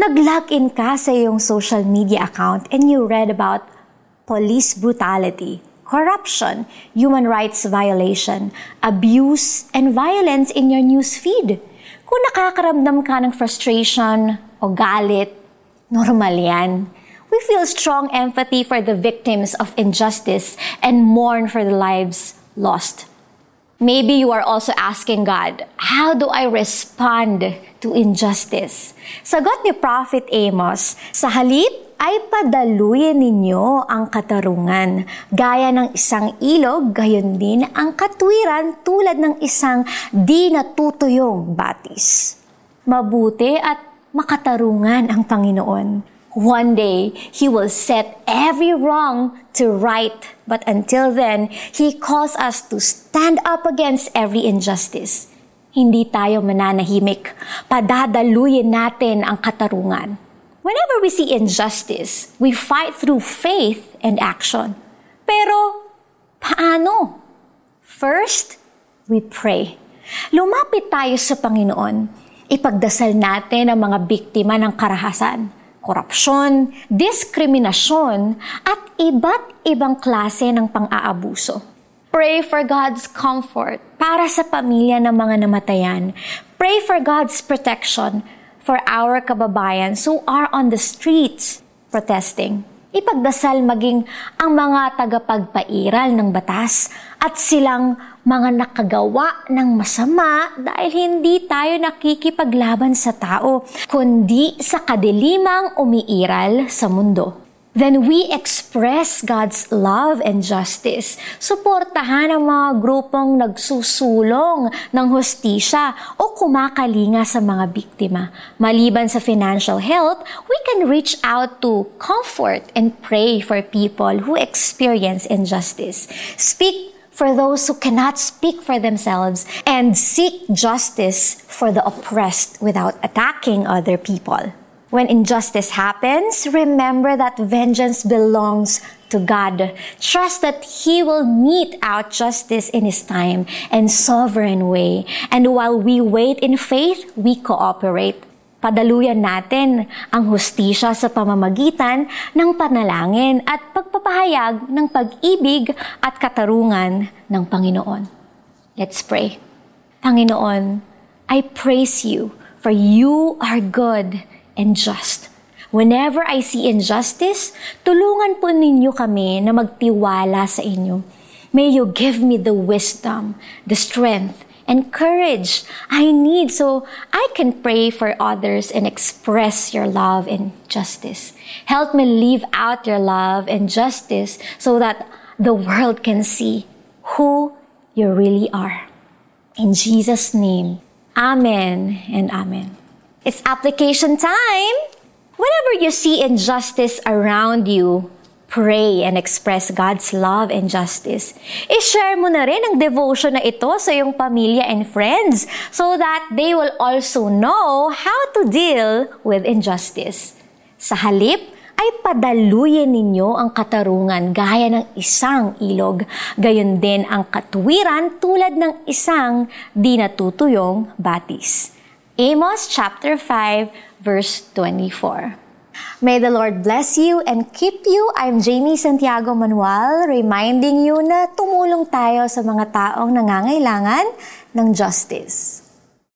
nag-log in ka sa iyong social media account and you read about police brutality, corruption, human rights violation, abuse, and violence in your news feed. Kung nakakaramdam ka ng frustration o galit, normal yan. We feel strong empathy for the victims of injustice and mourn for the lives lost. Maybe you are also asking God, how do I respond to injustice? Sagot ni Prophet Amos, sa halip ay padaluyin ninyo ang katarungan. Gaya ng isang ilog, gayon din ang katwiran tulad ng isang di natutuyong batis. Mabuti at makatarungan ang Panginoon. One day, He will set every wrong to right. But until then, He calls us to stand up against every injustice. Hindi tayo mananahimik. Padadaluyin natin ang katarungan. Whenever we see injustice, we fight through faith and action. Pero, paano? First, we pray. Lumapit tayo sa Panginoon. Ipagdasal natin ang mga biktima ng karahasan korupsyon, diskriminasyon, at iba't ibang klase ng pang-aabuso. Pray for God's comfort para sa pamilya ng mga namatayan. Pray for God's protection for our kababayan who are on the streets protesting. Ipagdasal maging ang mga tagapagpairal ng batas at silang mga nakagawa ng masama dahil hindi tayo nakikipaglaban sa tao, kundi sa kadilimang umiiral sa mundo. Then we express God's love and justice. Suportahan ang mga grupong nagsusulong ng hostisya o kumakalinga sa mga biktima. Maliban sa financial help, we can reach out to comfort and pray for people who experience injustice. Speak for those who cannot speak for themselves and seek justice for the oppressed without attacking other people. When injustice happens, remember that vengeance belongs to God. Trust that He will mete out justice in His time and sovereign way. And while we wait in faith, we cooperate. Padaluyan natin ang hustisya sa pamamagitan ng panalangin at pagpapahayag ng pag-ibig at katarungan ng Panginoon. Let's pray. Panginoon, I praise you for you are good and just. Whenever I see injustice, tulungan po ninyo kami na magtiwala sa inyo. May you give me the wisdom, the strength, and courage I need so I can pray for others and express your love and justice. Help me live out your love and justice so that the world can see who you really are. In Jesus' name, Amen and Amen. It's application time! Whenever you see injustice around you, pray and express God's love and justice. I-share mo na rin ang devotion na ito sa iyong pamilya and friends so that they will also know how to deal with injustice. Sa halip, ay padaluyin ninyo ang katarungan gaya ng isang ilog, gayon din ang katwiran tulad ng isang di natutuyong batis. Amos chapter 5 verse 24. May the Lord bless you and keep you. I'm Jamie Santiago Manuel, reminding you na tumulong tayo sa mga taong nangangailangan ng justice.